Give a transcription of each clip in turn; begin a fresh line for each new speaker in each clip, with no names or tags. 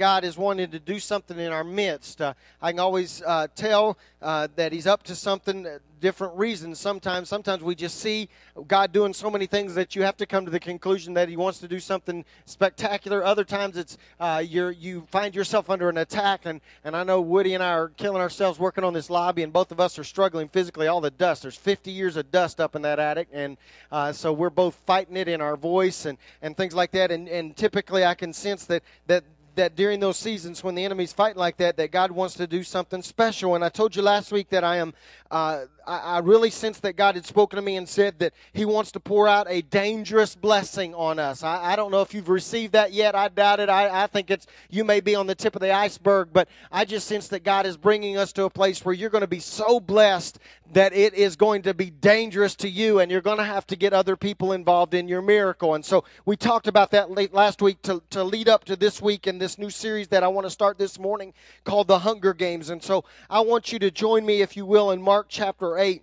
God is wanting to do something in our midst. Uh, I can always uh, tell uh, that He's up to something, uh, different reasons sometimes. Sometimes we just see God doing so many things that you have to come to the conclusion that He wants to do something spectacular. Other times it's uh, you're, you find yourself under an attack. And, and I know Woody and I are killing ourselves working on this lobby, and both of us are struggling physically. All the dust, there's 50 years of dust up in that attic. And uh, so we're both fighting it in our voice and, and things like that. And, and typically I can sense that, that that during those seasons when the enemy's fighting like that, that God wants to do something special. And I told you last week that I am uh, I, I really sensed that God had spoken to me and said that He wants to pour out a dangerous blessing on us. I, I don't know if you've received that yet. I doubt it. I, I think it's you may be on the tip of the iceberg, but I just sense that God is bringing us to a place where you're going to be so blessed that it is going to be dangerous to you, and you're going to have to get other people involved in your miracle. And so we talked about that late last week to, to lead up to this week in this new series that I want to start this morning called The Hunger Games. And so I want you to join me, if you will, in Mark chapter 8.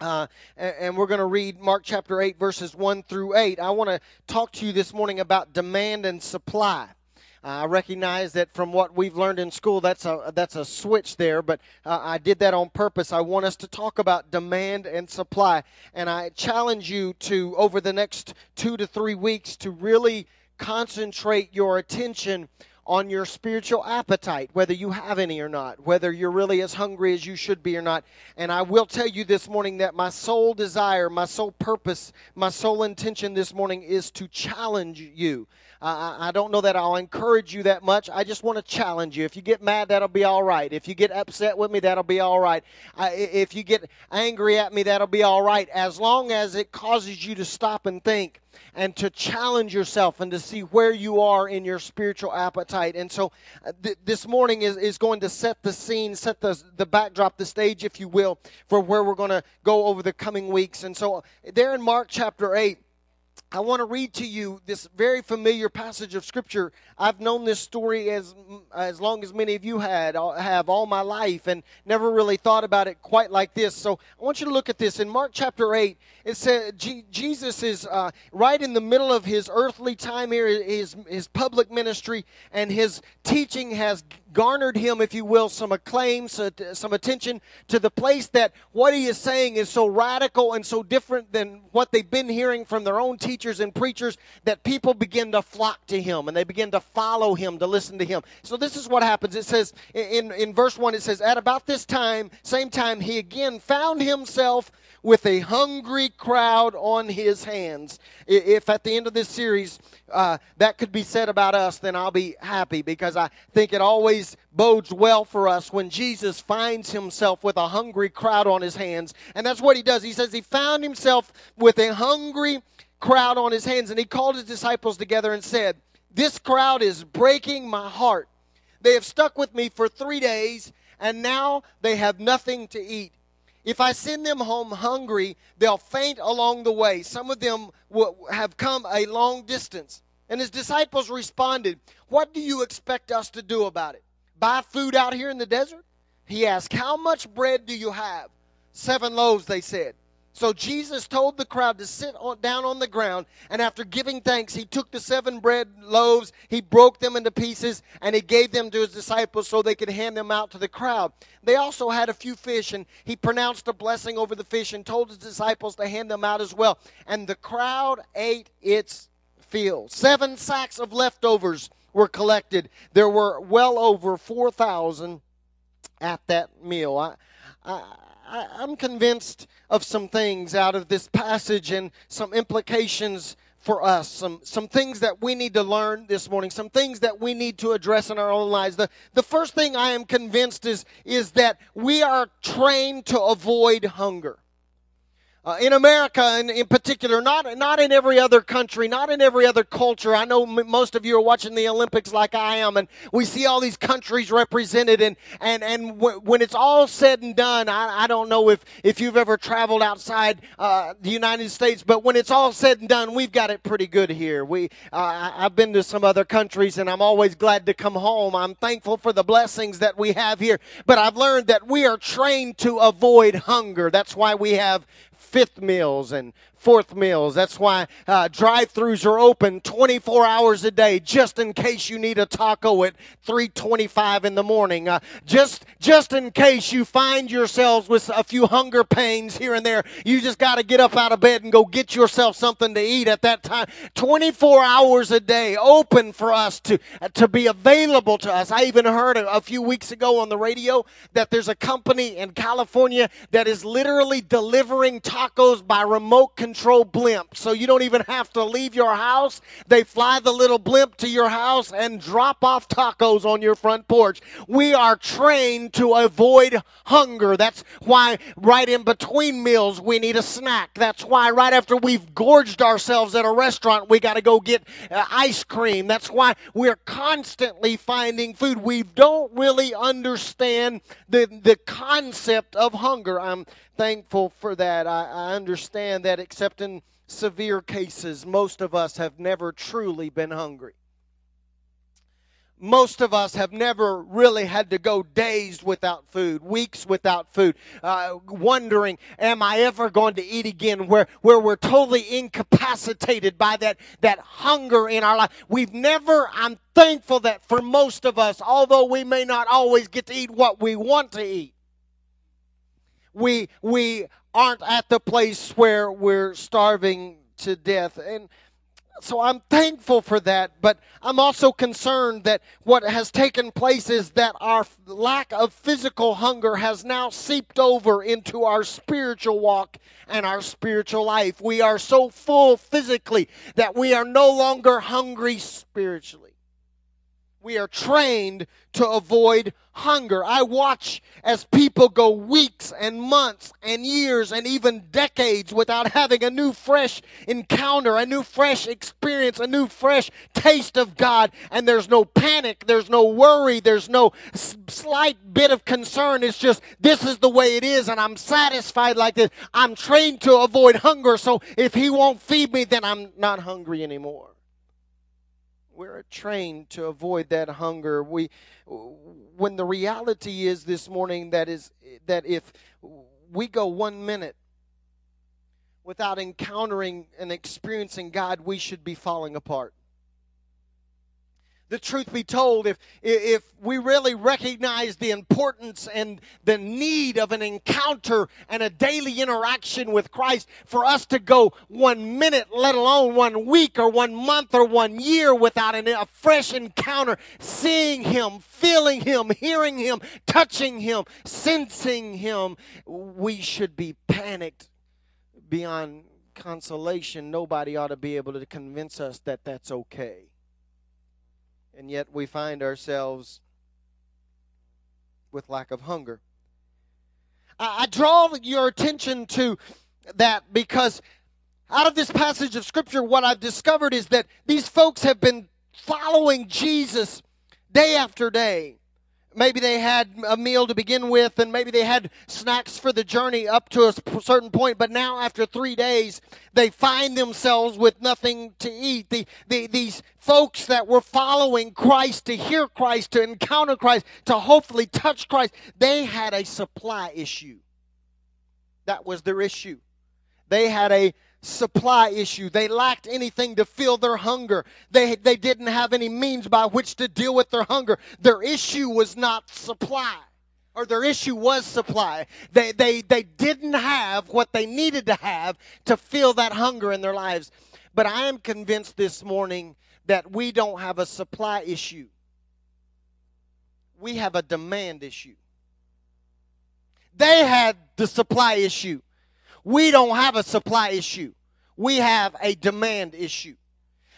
Uh, and we're going to read Mark chapter 8, verses 1 through 8. I want to talk to you this morning about demand and supply. Uh, I recognize that from what we've learned in school, that's a that's a switch there, but uh, I did that on purpose. I want us to talk about demand and supply, and I challenge you to over the next two to three weeks to really concentrate your attention on your spiritual appetite, whether you have any or not, whether you're really as hungry as you should be or not. And I will tell you this morning that my sole desire, my sole purpose, my sole intention this morning is to challenge you. I, I don't know that I'll encourage you that much. I just want to challenge you. If you get mad, that'll be all right. If you get upset with me, that'll be all right. I, if you get angry at me, that'll be all right. As long as it causes you to stop and think and to challenge yourself and to see where you are in your spiritual appetite. And so uh, th- this morning is, is going to set the scene, set the, the backdrop, the stage, if you will, for where we're going to go over the coming weeks. And so there in Mark chapter 8, I want to read to you this very familiar passage of Scripture. I've known this story as as long as many of you had uh, have all my life, and never really thought about it quite like this. So I want you to look at this in Mark chapter eight. It says Jesus is uh, right in the middle of his earthly time here, his his public ministry, and his teaching has garnered him, if you will, some acclaim, some attention to the place that what he is saying is so radical and so different than what they've been hearing from their own teachers and preachers that people begin to flock to him and they begin to follow him, to listen to him. So this is what happens. It says in, in verse 1, it says, At about this time, same time, he again found himself with a hungry crowd on his hands. If at the end of this series uh, that could be said about us, then I'll be happy because I think it always bodes well for us when Jesus finds himself with a hungry crowd on his hands. And that's what he does. He says he found himself with a hungry crowd on his hands, and he called his disciples together and said, This crowd is breaking my heart. They have stuck with me for three days, and now they have nothing to eat. If I send them home hungry, they'll faint along the way. Some of them will have come a long distance. And his disciples responded, What do you expect us to do about it? Buy food out here in the desert? He asked, How much bread do you have? Seven loaves, they said. So Jesus told the crowd to sit on, down on the ground, and after giving thanks, he took the seven bread loaves, he broke them into pieces, and he gave them to his disciples so they could hand them out to the crowd. They also had a few fish, and he pronounced a blessing over the fish and told his disciples to hand them out as well. And the crowd ate its fill. Seven sacks of leftovers were collected. There were well over 4,000 at that meal. I, I, I, am convinced of some things out of this passage and some implications for us, some, some things that we need to learn this morning, some things that we need to address in our own lives. The, the first thing I am convinced is, is that we are trained to avoid hunger. Uh, in America, in, in particular, not not in every other country, not in every other culture. I know m- most of you are watching the Olympics like I am, and we see all these countries represented. And and and w- when it's all said and done, I, I don't know if if you've ever traveled outside uh, the United States, but when it's all said and done, we've got it pretty good here. We uh, I've been to some other countries, and I'm always glad to come home. I'm thankful for the blessings that we have here, but I've learned that we are trained to avoid hunger. That's why we have fifth meals and fourth meals. That's why uh, drive-throughs are open 24 hours a day, just in case you need a taco at 3:25 in the morning. Uh, just just in case you find yourselves with a few hunger pains here and there, you just got to get up out of bed and go get yourself something to eat at that time. 24 hours a day, open for us to to be available to us. I even heard a, a few weeks ago on the radio that there's a company in California that is literally delivering tacos by remote control blimp. So you don't even have to leave your house. They fly the little blimp to your house and drop off tacos on your front porch. We are trained to avoid hunger. That's why right in between meals we need a snack. That's why right after we've gorged ourselves at a restaurant we got to go get uh, ice cream. That's why we're constantly finding food. We don't really understand the the concept of hunger. I'm thankful for that. I, I understand that except in severe cases, most of us have never truly been hungry most of us have never really had to go days without food, weeks without food, uh, wondering, am I ever going to eat again? Where, where we're totally incapacitated by that, that hunger in our life. We've never, I'm thankful that for most of us, although we may not always get to eat what we want to eat, we, we aren't at the place where we're starving to death. And so I'm thankful for that, but I'm also concerned that what has taken place is that our lack of physical hunger has now seeped over into our spiritual walk and our spiritual life. We are so full physically that we are no longer hungry spiritually we are trained to avoid hunger. I watch as people go weeks and months and years and even decades without having a new fresh encounter, a new fresh experience, a new fresh taste of God. And there's no panic, there's no worry, there's no slight bit of concern. It's just, this is the way it is, and I'm satisfied like this. I'm trained to avoid hunger, so if He won't feed me, then I'm not hungry anymore we're trained to avoid that hunger. We, when the reality is this morning that is that if we go one minute without encountering and experiencing God, we should be falling apart the truth be told, if, if we really recognize the importance and the need of an encounter and a daily interaction with Christ, for us to go one minute, let alone one week or one month or one year without an, a fresh encounter, seeing Him, feeling Him, hearing Him, touching Him, sensing Him, we should be panicked beyond consolation. Nobody ought to be able to convince us that that's okay and yet we find ourselves with lack of hunger. I, I draw your attention to that because out of this passage of Scripture, what I've discovered is that these folks have been following Jesus day after day. Maybe they had a meal to begin with, and maybe they had snacks for the journey up to a certain point. But now, after three days, they find themselves with nothing to eat. The, the, these folks that were following Christ to hear Christ, to encounter Christ, to hopefully touch Christ, they had a supply issue. That was their issue. They had a supply issue. They lacked anything to fill their hunger. They, they didn't have any means by which to deal with their hunger. Their issue was not supply. Or their issue was supply. They, they, they didn't have what they needed to have to fill that hunger in their lives. But I am convinced this morning that we don't have a supply issue. We have a demand issue. They had the supply issue. We don't have a supply issue. We have a demand issue.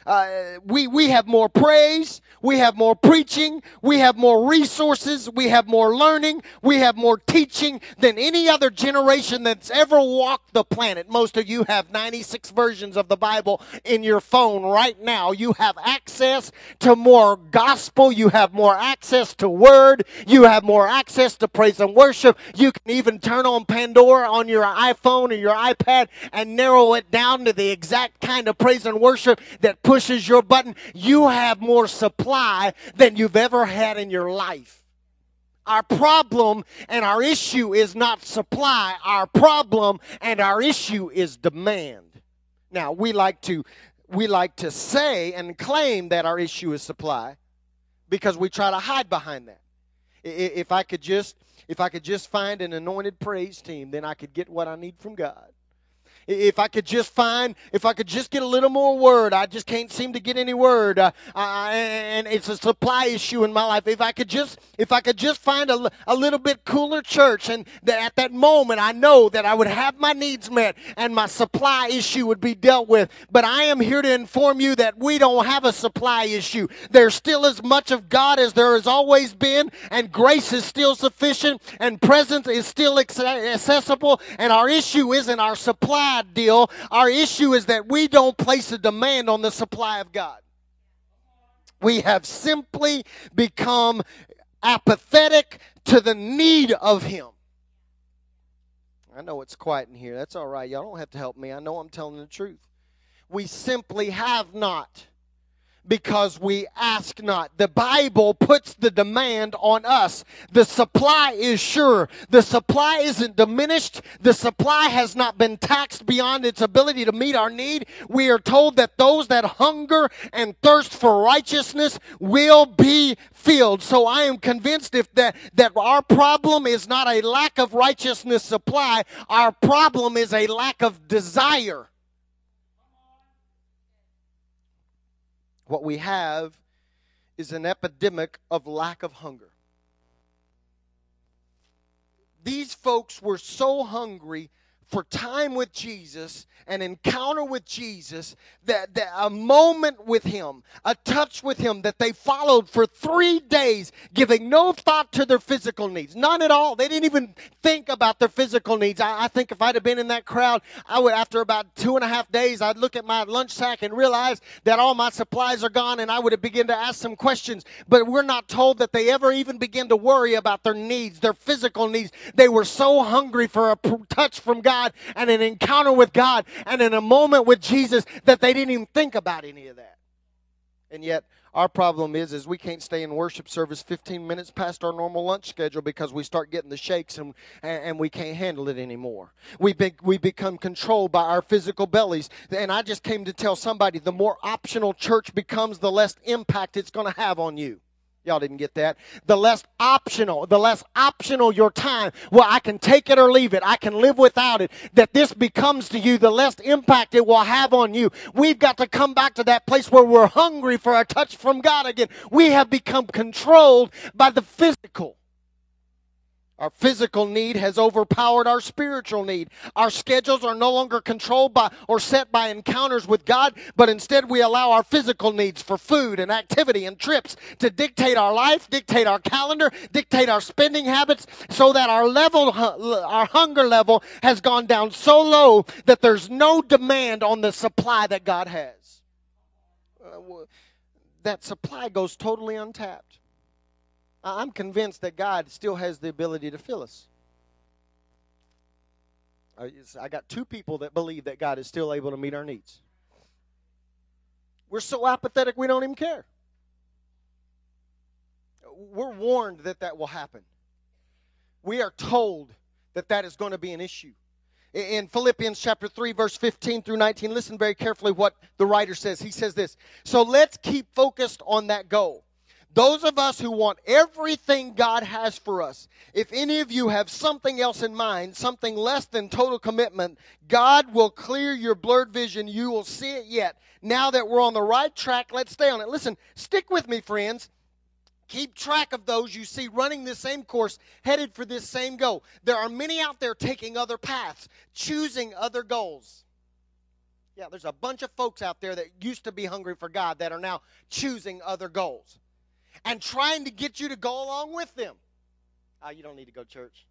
Uh, we, we have more praise, we have more preaching, we have more resources, we have more learning, we have more teaching than any other generation that's ever walked the planet. Most of you have 96 versions of the Bible in your phone right now. You have access to more gospel, you have more access to word, you have more access to praise and worship. You can even turn on Pandora on your iPhone or your iPad and narrow it down to the exact kind of praise and worship that puts pushes your button, you have more supply than you've ever had in your life. Our problem and our issue is not supply. Our problem and our issue is demand. Now, we like to we like to say and claim that our issue is supply because we try to hide behind that. If I could just if I could just find an anointed praise team, then I could get what I need from God. If I could just find, if I could just get a little more word, I just can't seem to get any word, uh, and it's a supply issue in my life. If I could just, if I could just find a, a little bit cooler church, and that at that moment I know that I would have my needs met and my supply issue would be dealt with. But I am here to inform you that we don't have a supply issue. There's still as much of God as there has always been, and grace is still sufficient, and presence is still accessible, and our issue isn't our supply deal. Our issue is that we don't place a demand on the supply of God. We have simply become apathetic to the need of Him. I know it's quiet in here. That's all right. Y'all don't have to help me. I know I'm telling the truth. We simply have not because we ask not. The Bible puts the demand on us. The supply is sure. The supply isn't diminished. The supply has not been taxed beyond its ability to meet our need. We are told that those that hunger and thirst for righteousness will be filled. So I am convinced if that, that our problem is not a lack of righteousness supply, our problem is a lack of desire. What we have is an epidemic of lack of hunger. These folks were so hungry for time with Jesus, an encounter with Jesus, that, that, a moment with Him, a touch with Him that they followed for three days, giving no thought to their physical needs. None at all. They didn't even think about their physical needs. I, I think if I'd have been in that crowd, I would, after about two and a half days, I'd look at my lunch sack and realize that all my supplies are gone, and I would have begun to ask some questions. But we're not told that they ever even begin to worry about their needs, their physical needs. They were so hungry for a touch from God God and an encounter with God and in a moment with Jesus that they didn't even think about any of that. And yet, our problem is is we can't stay in worship service 15 minutes past our normal lunch schedule because we start getting the shakes and, and, we can't handle it anymore. We, be, we become controlled by our physical bellies. And I just came to tell somebody the more optional church becomes, the less impact it's going to have on you. Y'all didn't get that. The less optional, the less optional your time, well, I can take it or leave it, I can live without it, that this becomes to you, the less impact it will have on you. We've got to come back to that place where we're hungry for a touch from God again. We have become controlled by the physical. Our physical need has overpowered our spiritual need. Our schedules are no longer controlled by or set by encounters with God, but instead we allow our physical needs for food and activity and trips to dictate our life, dictate our calendar, dictate our spending habits so that our level our hunger level has gone down so low that there's no demand on the supply that God has. Uh, that supply goes totally untapped. I'm convinced that God still has the ability to fill us. I got two people that believe that God is still able to meet our needs. We're so apathetic we don't even care. We're warned that that will happen. We are told that that is going to be an issue. In Philippians chapter 3 verse 15 through 19, listen very carefully what the writer says. He says this, "So let's keep focused on that goal." Those of us who want everything God has for us, if any of you have something else in mind, something less than total commitment, God will clear your blurred vision. You will see it yet. Now that we're on the right track, let's stay on it. Listen, stick with me, friends. Keep track of those you see running the same course, headed for this same goal. There are many out there taking other paths, choosing other goals. Yeah, there's a bunch of folks out there that used to be hungry for God that are now choosing other goals and trying to get you to go along with them. Oh, you don't need to go to church.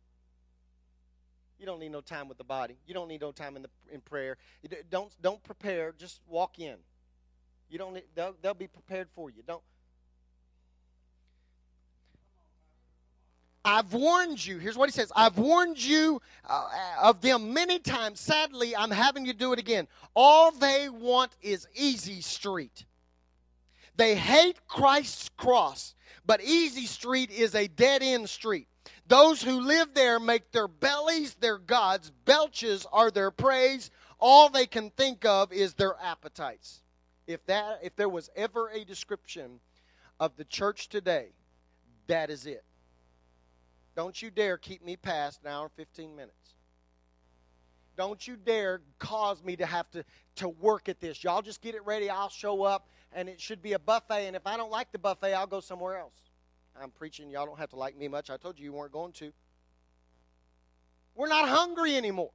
You don't need no time with the body. You don't need no time in the in prayer. don't don't prepare. Just walk in. You don't. Need, they'll, they'll be prepared for you. Don't. I've warned you. Here's what he says I've warned you uh, of them many times. Sadly, I'm having you do it again. All they want is easy street. They hate Christ's cross, but Easy Street is a dead end street. Those who live there make their bellies their gods, belches are their praise, all they can think of is their appetites. If that if there was ever a description of the church today, that is it. Don't you dare keep me past an hour and 15 minutes. Don't you dare cause me to have to, to work at this. Y'all just get it ready. I'll show up, and it should be a buffet. And if I don't like the buffet, I'll go somewhere else. I'm preaching. Y'all don't have to like me much. I told you you weren't going to. We're not hungry anymore.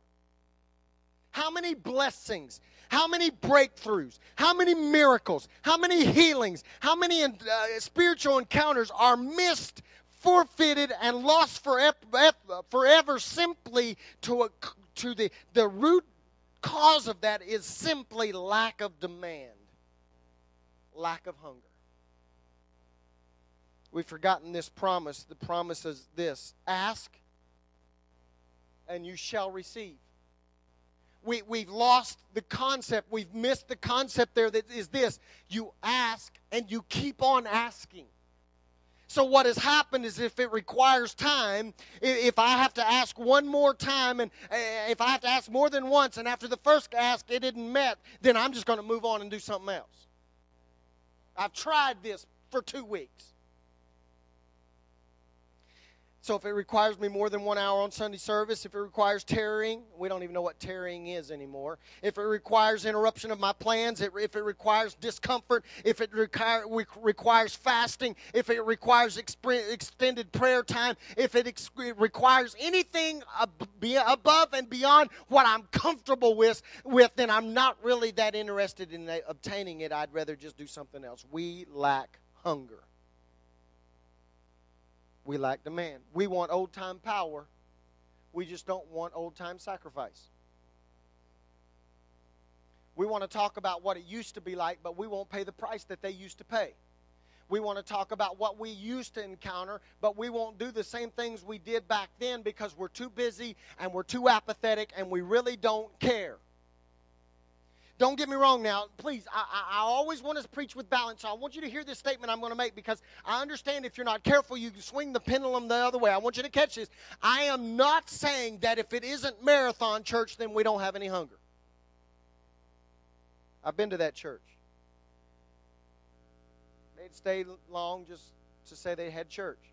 How many blessings, how many breakthroughs, how many miracles, how many healings, how many uh, spiritual encounters are missed, forfeited, and lost forever, forever simply to, a, to the, the root cause of that is simply lack of demand, lack of hunger. We've forgotten this promise. The promise is this ask, and you shall receive we, we've lost the concept. We've missed the concept there that is this you ask and you keep on asking. So, what has happened is if it requires time, if I have to ask one more time, and eh, if I have to ask more than once, and after the first ask it didn't met, then I'm just going to move on and do something else. I've tried this for two weeks. So if it requires me more than one hour on Sunday service, if it requires tarrying, we don't even know what tarrying is anymore. If it requires interruption of my plans, if it requires discomfort, if it requires fasting, if it requires extended prayer time, if it requires anything above and beyond what I'm comfortable with, with, then I'm not really that interested in uh, obtaining it. I'd rather just do something else. We lack hunger. We lack demand. We want old time power. We just don't want old time sacrifice. We want to talk about what it used to be like, but we won't pay the price that they used to pay. We want to talk about what we used to encounter, but we won't do the same things we did back then because we're too busy and we're too apathetic and we really don't care. Don't get me wrong now. Please, I, I, I, always want to preach with balance. So I want you to hear this statement I'm going to make because I understand if you're not careful, you can swing the pendulum the other way. I want you to catch this. I am not saying that if it isn't marathon church, then we don't have any hunger. I've been to that church. They'd stay long just to say they had church.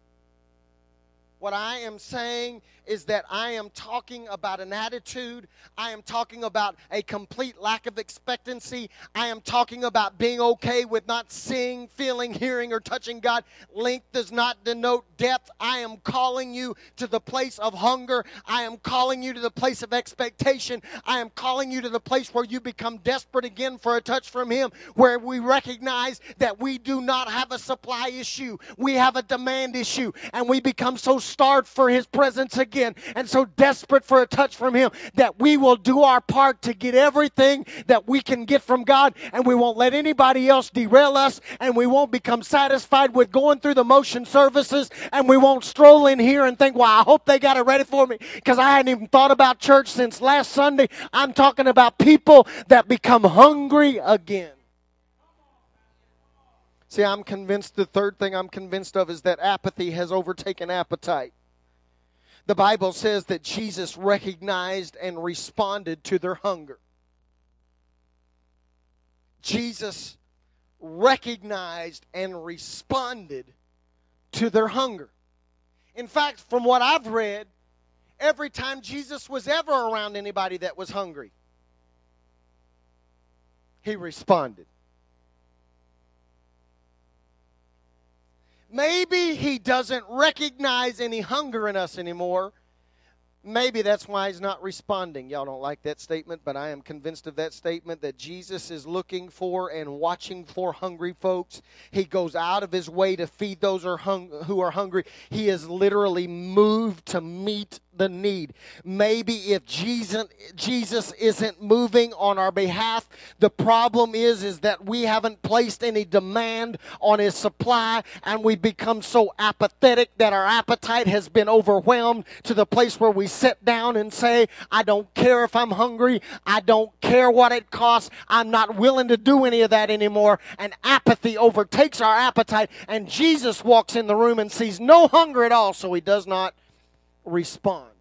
What I am saying is that I am talking about an attitude. I am talking about a complete lack of expectancy. I am talking about being okay with not seeing, feeling, hearing, or touching God. Length does not denote depth. I am calling you to the place of hunger. I am calling you to the place of expectation. I am calling you to the place where you become desperate again for a touch from Him, where we recognize that we do not have a supply issue, we have a demand issue, and we become so starved for His presence again. And so desperate for a touch from Him that we will do our part to get everything that we can get from God. And we won't let anybody else derail us. And we won't become satisfied with going through the motion services. And we won't stroll in here and think, well, I hope they got it ready for me. Because I hadn't even thought about church since last Sunday. I'm talking about people that become hungry again. See, I'm convinced the third thing I'm convinced of is that apathy has overtaken appetite. The Bible says that Jesus recognized and responded to their hunger. Jesus recognized and responded to their hunger. In fact, from what I've read, every time Jesus was ever around anybody that was hungry, he responded. Maybe he doesn't recognize any hunger in us anymore. Maybe that's why he's not responding. Y'all don't like that statement, but I am convinced of that statement that Jesus is looking for and watching for hungry folks. He goes out of his way to feed those who are hungry. He is literally moved to meet the need. Maybe if Jesus, Jesus isn't moving on our behalf, the problem is, is that we haven't placed any demand on his supply and we've become so apathetic that our appetite has been overwhelmed to the place where we sit down and say, I don't care if I'm hungry. I don't care what it costs. I'm not willing to do any of that anymore. And apathy overtakes our appetite and Jesus walks in the room and sees no hunger at all, so he does not respond.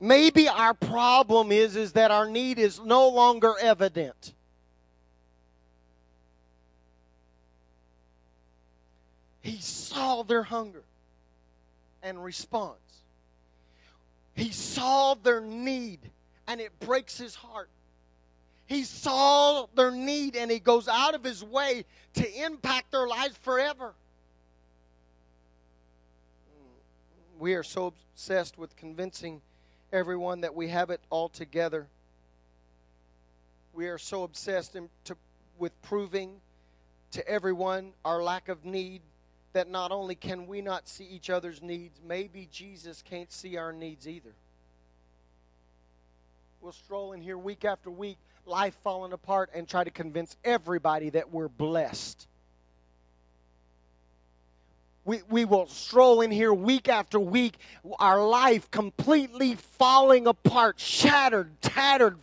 Maybe our problem is, is that our need is no longer evident. He saw their hunger and response. He saw their need and it breaks his heart. He saw their need and he goes out of his way to impact their lives forever. We are so obsessed with convincing everyone that we have it all together. We are so obsessed to, with proving to everyone our lack of need that not only can we not see each other's needs, maybe Jesus can't see our needs either. We'll stroll in here week after week, life falling apart, and try to convince everybody that we're blessed. We, we will stroll in here week after week, our life completely falling apart, shattered, tattered,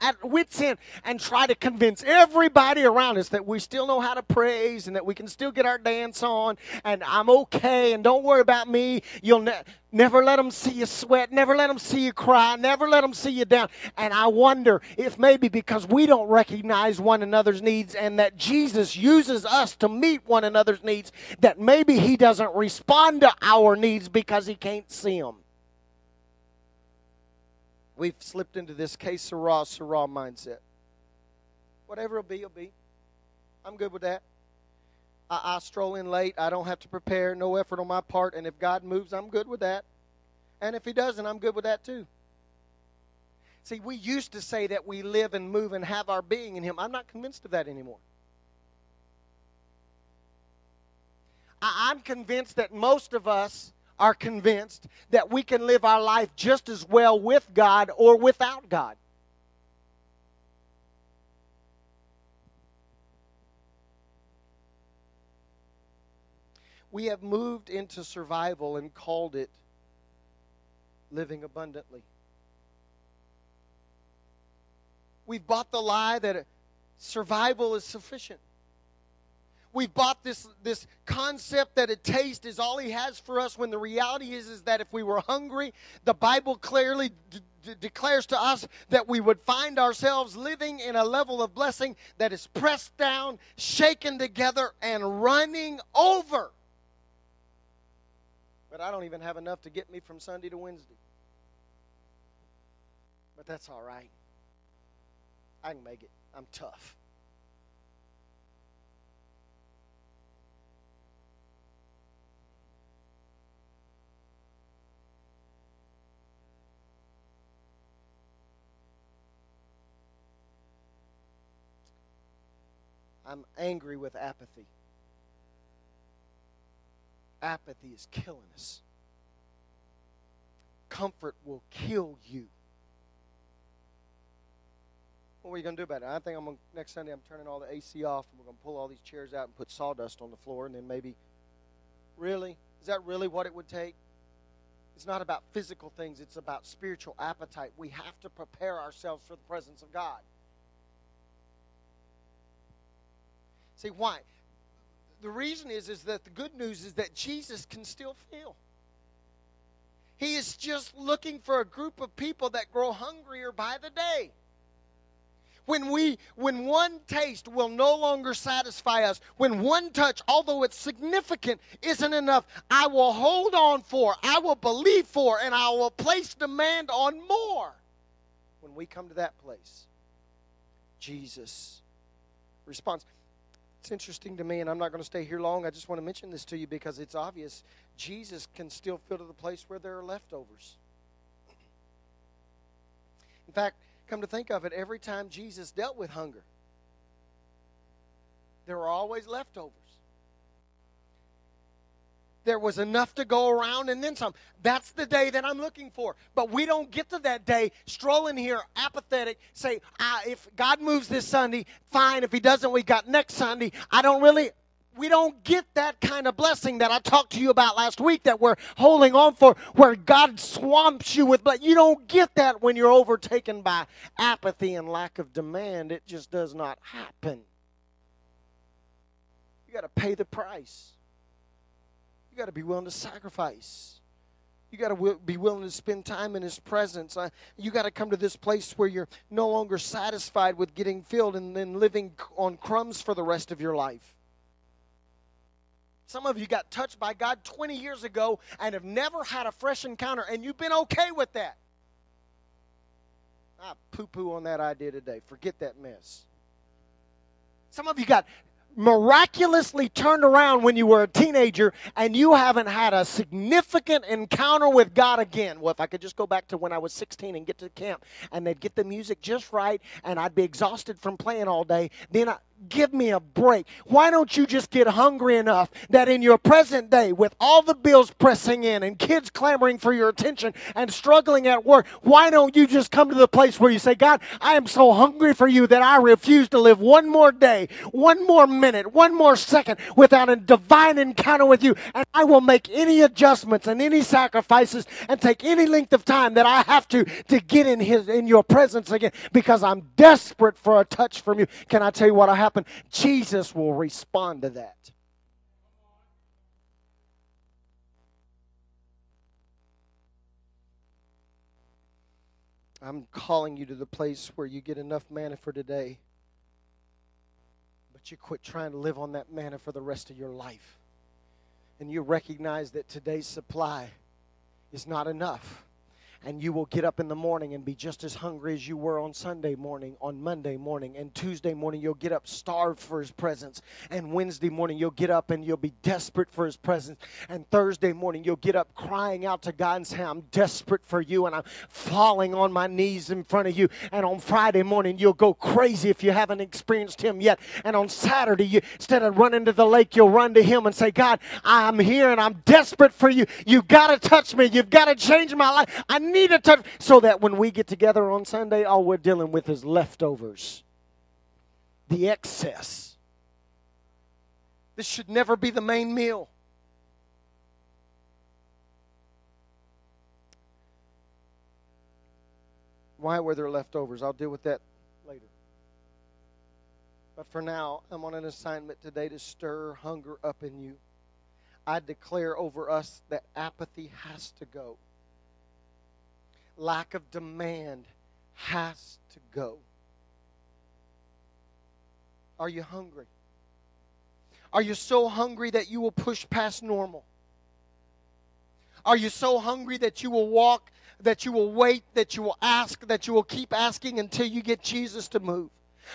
at wits end and try to convince everybody around us that we still know how to praise and that we can still get our dance on and I'm okay and don't worry about me. You'll ne- never let them see you sweat, never let them see you cry, never let them see you down. And I wonder if maybe because we don't recognize one another's needs and that Jesus uses us to meet one another's needs, that maybe he doesn't respond to our needs because he can't see them we've slipped into this que sera, sera mindset. Whatever it'll be, it'll be. I'm good with that. I, I stroll in late. I don't have to prepare. No effort on my part. And if God moves, I'm good with that. And if He doesn't, I'm good with that too. See, we used to say that we live and move and have our being in Him. I'm not convinced of that anymore. I'm convinced that most of us are convinced that we can live our life just as well with God or without God. We have moved into survival and called it living abundantly. We've bought the lie that survival is sufficient. We've bought this, this concept that a taste is all he has for us when the reality is, is that if we were hungry, the Bible clearly d- d- declares to us that we would find ourselves living in a level of blessing that is pressed down, shaken together, and running over. But I don't even have enough to get me from Sunday to Wednesday. But that's all right. I can make it. I'm tough. I'm angry with apathy. Apathy is killing us. Comfort will kill you. What are you going to do about it? I think I'm gonna, next Sunday I'm turning all the AC off and we're going to pull all these chairs out and put sawdust on the floor and then maybe really is that really what it would take? It's not about physical things, it's about spiritual appetite. We have to prepare ourselves for the presence of God. See, why? The reason is, is that the good news is that Jesus can still feel. He is just looking for a group of people that grow hungrier by the day. When we when one taste will no longer satisfy us, when one touch, although it's significant, isn't enough, I will hold on for, I will believe for, and I will place demand on more. When we come to that place, Jesus responds. It's interesting to me, and I'm not going to stay here long. I just want to mention this to you because it's obvious. Jesus can still fill to the place where there are leftovers. In fact, come to think of it, every time Jesus dealt with hunger, there were always leftovers there was enough to go around and then some. That's the day that I'm looking for. But we don't get to that day strolling here apathetic, say, if God moves this Sunday, fine. If He doesn't, we got next Sunday. I don't really. We don't get that kind of blessing that I talked to you about last week that we're holding on for, where God swamps you with. But you don't get that when you're overtaken by apathy and lack of demand. It just does not happen. You got to pay the price got to be willing to sacrifice. You got to be willing to spend time in His presence. Uh, you got to come to this place where you're no longer satisfied with getting filled and then living on crumbs for the rest of your life. Some of you got touched by God 20 years ago and have never had a fresh encounter, and you've been okay with that. I poo poo on that idea today. Forget that mess. Some of you got miraculously turned around when you were a teenager and you haven't had a significant encounter with God again. Well, if I could just go back to when I was 16 and get to camp and they'd get the music just right and I'd be exhausted from playing all day, then I, give me a break. Why don't you just get hungry enough that in your present day, with all the bills pressing in and kids clamoring for your attention and struggling at work, why don't you just come to the place where you say, God, I am so hungry for you that I refuse to live one more day, one more minute, one more second without a divine encounter with you. And I will make any adjustments and any sacrifices and take any length of time that I have to to get in his in your presence again because I'm desperate for a touch from you. Can I tell you what I have? Happen, Jesus will respond to that. I'm calling you to the place where you get enough manna for today, but you quit trying to live on that manna for the rest of your life. And you recognize that today's supply is not enough and you will get up in the morning and be just as hungry as you were on Sunday morning, on Monday morning, and Tuesday morning you'll get up starved for His presence, and Wednesday morning you'll get up and you'll be desperate for His presence, and Thursday morning you'll get up crying out to God and say, I'm desperate for you, and I'm falling on my knees in front of you, and on Friday morning you'll go crazy if you haven't experienced Him yet, and on Saturday, you, instead of running to the lake, you'll run to Him and say, God, I'm here and I'm desperate for you. You've got to touch me. You've got to change my life. I need a touch so that when we get together on Sunday, all we're dealing with is leftovers, the excess. This should never be the main meal. Why were there leftovers? I'll deal with that later. But for now, I'm on an assignment today to stir hunger up in you. I declare over us that apathy has to go lack of demand has to go. Are you hungry? Are you so hungry that you will push past normal? Are you so hungry that you will walk, that you will wait, that you will ask, that you will keep asking until you get Jesus to move?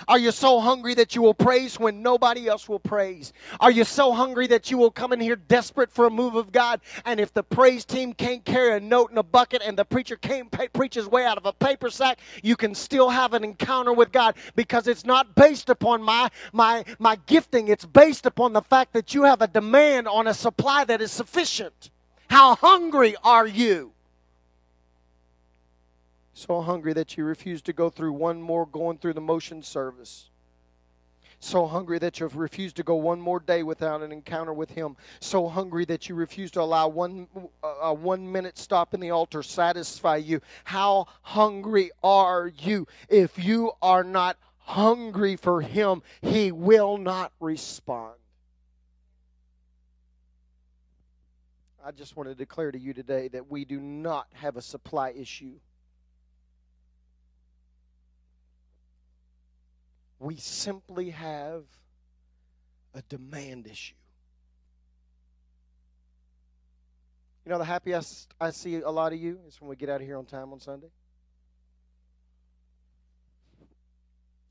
Are you so hungry that you will praise when nobody else will praise? Are you so hungry that you will come in here desperate for a move of God? And if the praise team can't carry a note in a bucket and the preacher can't pay, preach his way out of a paper sack, you can still have an encounter with God because it's not based upon my, my, my gifting. It's based upon the fact that you have a demand on a supply that is sufficient. How hungry are you? So hungry that you refuse to go through one more going through the motion service. So hungry that you refuse to go one more day without an encounter with Him. So hungry that you refuse to allow one a one minute stop in the altar satisfy you. How hungry are you? If you are not hungry for Him, He will not respond. I just want to declare to you today that we do not have a supply issue. We simply have a demand issue. You know, the happiest I see a lot of you is when we get out of here on time on Sunday.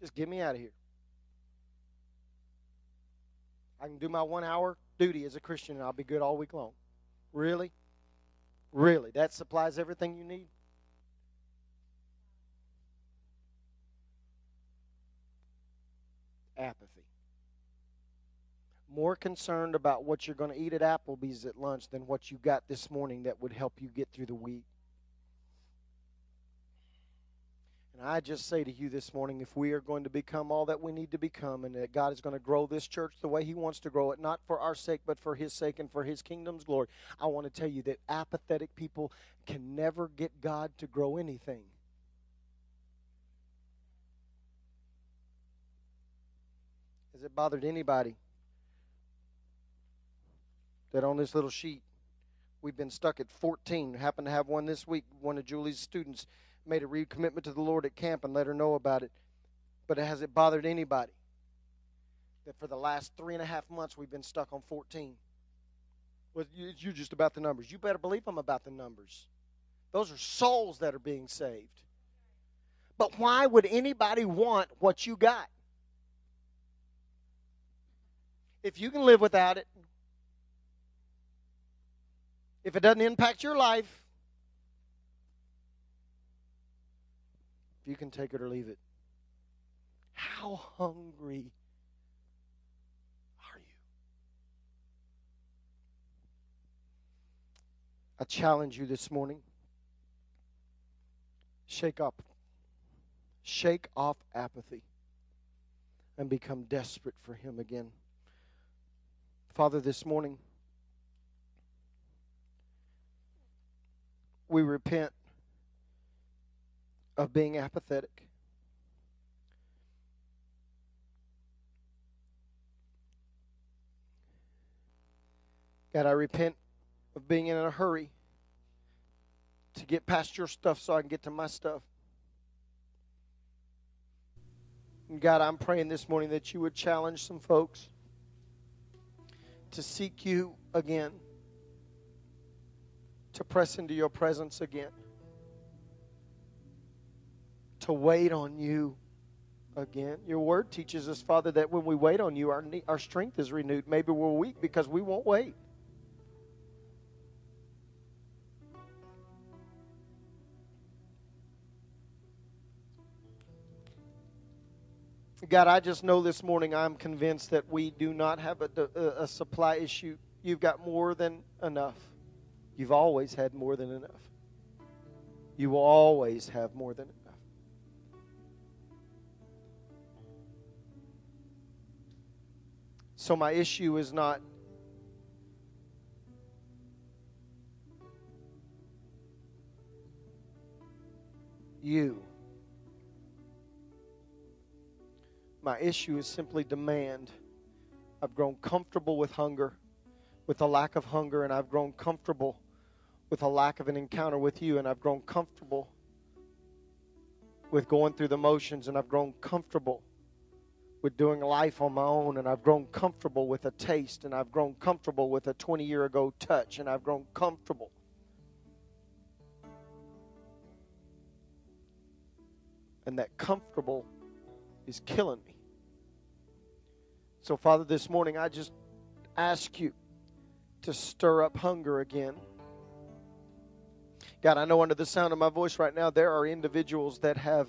Just get me out of here. I can do my one hour duty as a Christian and I'll be good all week long. Really? Really? That supplies everything you need? Apathy. More concerned about what you're going to eat at Applebee's at lunch than what you got this morning that would help you get through the week. And I just say to you this morning if we are going to become all that we need to become and that God is going to grow this church the way He wants to grow it, not for our sake, but for His sake and for His kingdom's glory, I want to tell you that apathetic people can never get God to grow anything. Has it bothered anybody that on this little sheet We've been stuck at 14. Happened to have one this week. One of Julie's students made a recommitment to the Lord at camp and let her know about it. But has it bothered anybody that for the last three and a half months we've been stuck on 14? Well, you're just about the numbers. You better believe I'm about the numbers. Those are souls that are being saved. But why would anybody want what you got? If you can live without it, if it doesn't impact your life, if you can take it or leave it, how hungry are you? I challenge you this morning. Shake up. Shake off apathy and become desperate for Him again. Father, this morning, we repent of being apathetic. God, I repent of being in a hurry to get past your stuff so I can get to my stuff. And God, I'm praying this morning that you would challenge some folks to seek you again, to press into your presence again, to wait on you again. Your word teaches us, Father, that when we wait on you, our, our strength is renewed. Maybe we're weak because we won't wait. God, I just know this morning I'm convinced that we do not have a, a, a, supply issue. You've got more than enough. You've always had more than enough. You will always have more than enough. So my issue is not you. My issue is simply demand. I've grown comfortable with hunger, with a lack of hunger, and I've grown comfortable with a lack of an encounter with you, and I've grown comfortable with going through the motions, and I've grown comfortable with doing life on my own, and I've grown comfortable with a taste, and I've grown comfortable with a 20 year ago touch, and I've grown comfortable. And that comfortable is killing me. So, Father, this morning I just ask you to stir up hunger again. God, I know under the sound of my voice right now, there are individuals that have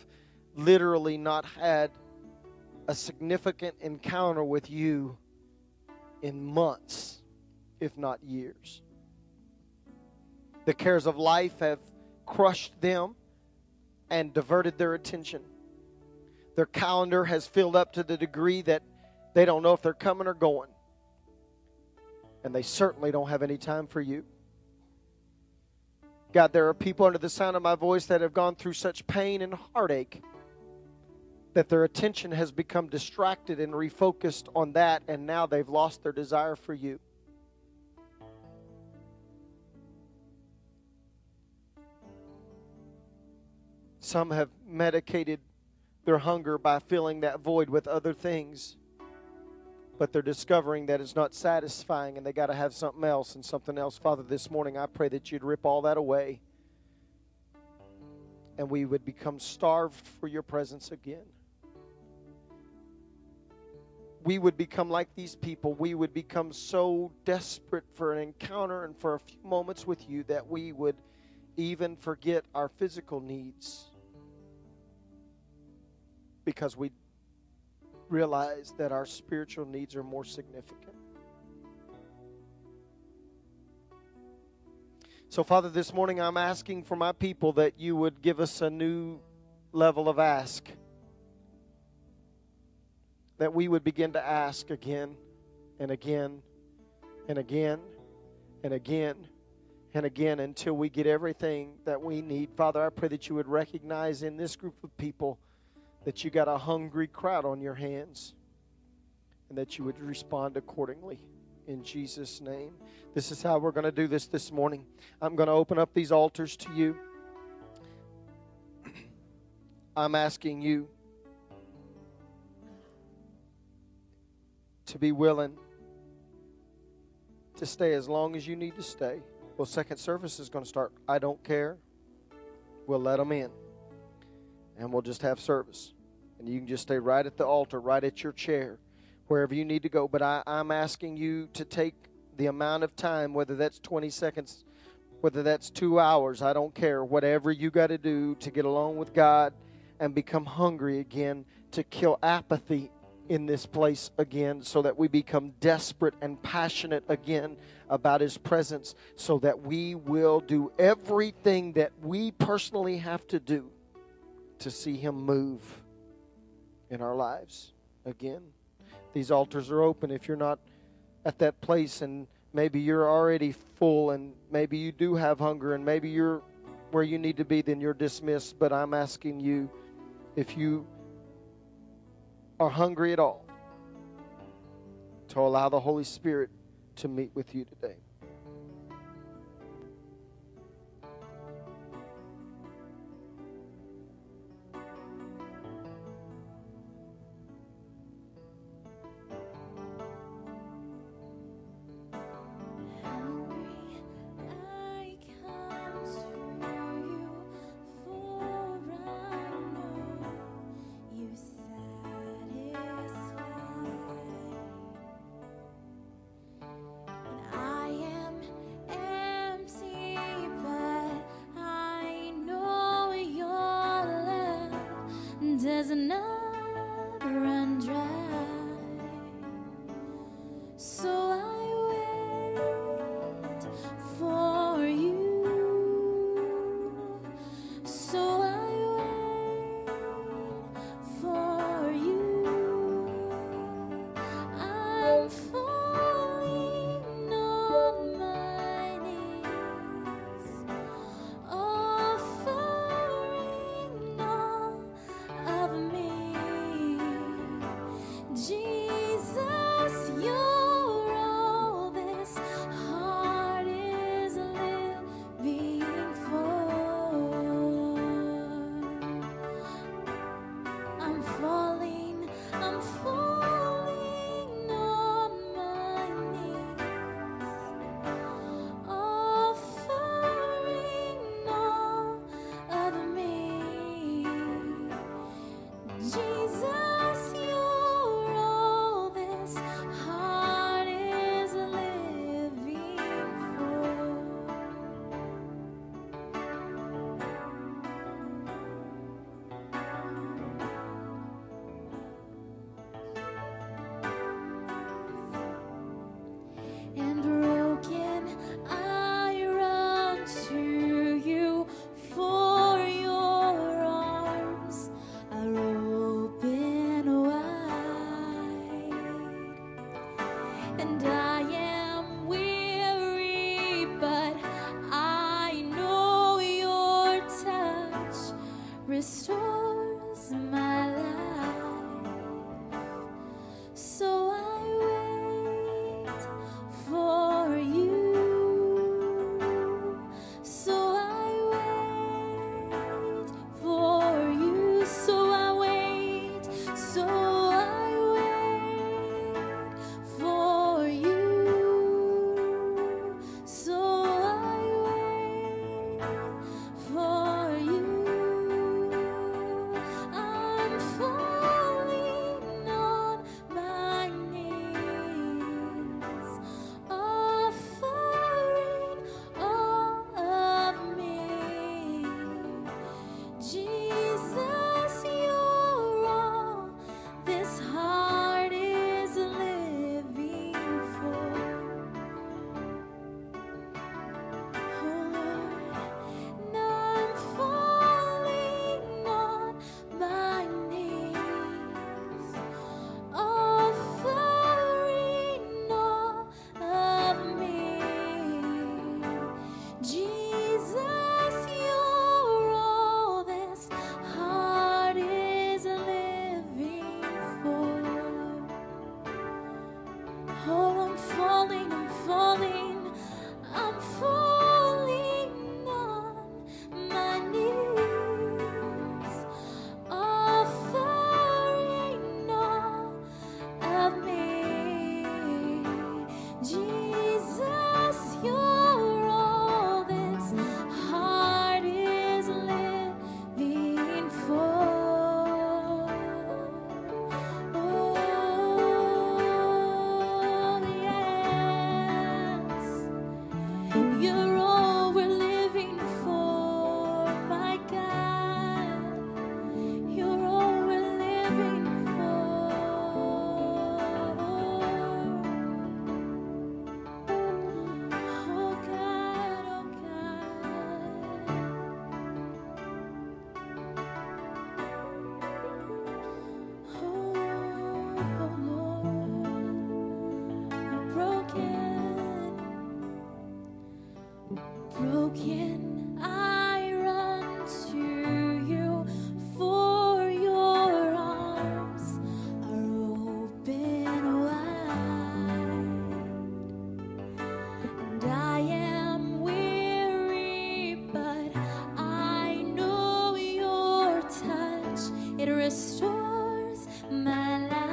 literally not had a significant encounter with you in months, if not years. The cares of life have crushed them and diverted their attention. Their calendar has filled up to the degree that they don't know if they're coming or going. And they certainly don't have any time for you. God, there are people under the sound of my voice that have gone through such pain and heartache that their attention has become distracted and refocused on that, and now they've lost their desire for you. Some have medicated their hunger by filling that void with other things but they're discovering that it's not satisfying and they got to have something else and something else. Father, this morning I pray that you'd rip all that away and we would become starved for your presence again. We would become like these people. We would become so desperate for an encounter and for a few moments with you that we would even forget our physical needs because we realize that our spiritual needs are more significant. So, Father, this morning I'm asking for my people that you would give us a new level of ask. That we would begin to ask again and again and again and again and again until we get everything that we need. Father, I pray that you would recognize in this group of people that you got a hungry crowd on your hands and that you would respond accordingly.
in Jesus' name. This is how we're going to do this this morning. I'm going to open up these altars to you. I'm asking you to be willing to stay as long as you need to stay. Well, second service is going to start. I don't care. We'll let them in. And we'll just have service. And you can just stay right at the altar, right at your chair, wherever you need to go. But I, I'm asking you to take the amount of time, whether that's 20 seconds, whether that's two hours, I don't care. Whatever you got to do to get along with God and become hungry again, to kill apathy in this place again so that we become desperate and passionate again about His presence, so that we will do everything that we personally have to do to see Him move in our lives again. These altars are open if you're not at that place and maybe you're already full and maybe you do have hunger and maybe you're where you need to be, then you're dismissed. But I'm asking you if you are hungry at all, to allow the Holy Spirit to meet with you today.
my life.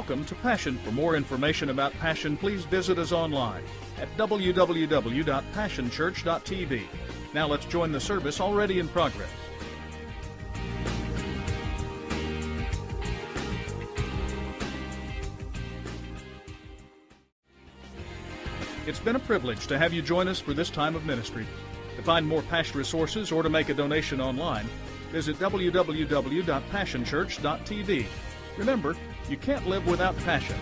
Welcome to Passion. For more information about Passion, please visit us online at www.passionchurch.tv. Now let's join the service already in progress. It's been a privilege to have you join us for this time of ministry. To find more Passion resources or to make a donation online, visit www.passionchurch.tv. Remember, you can't live without passion.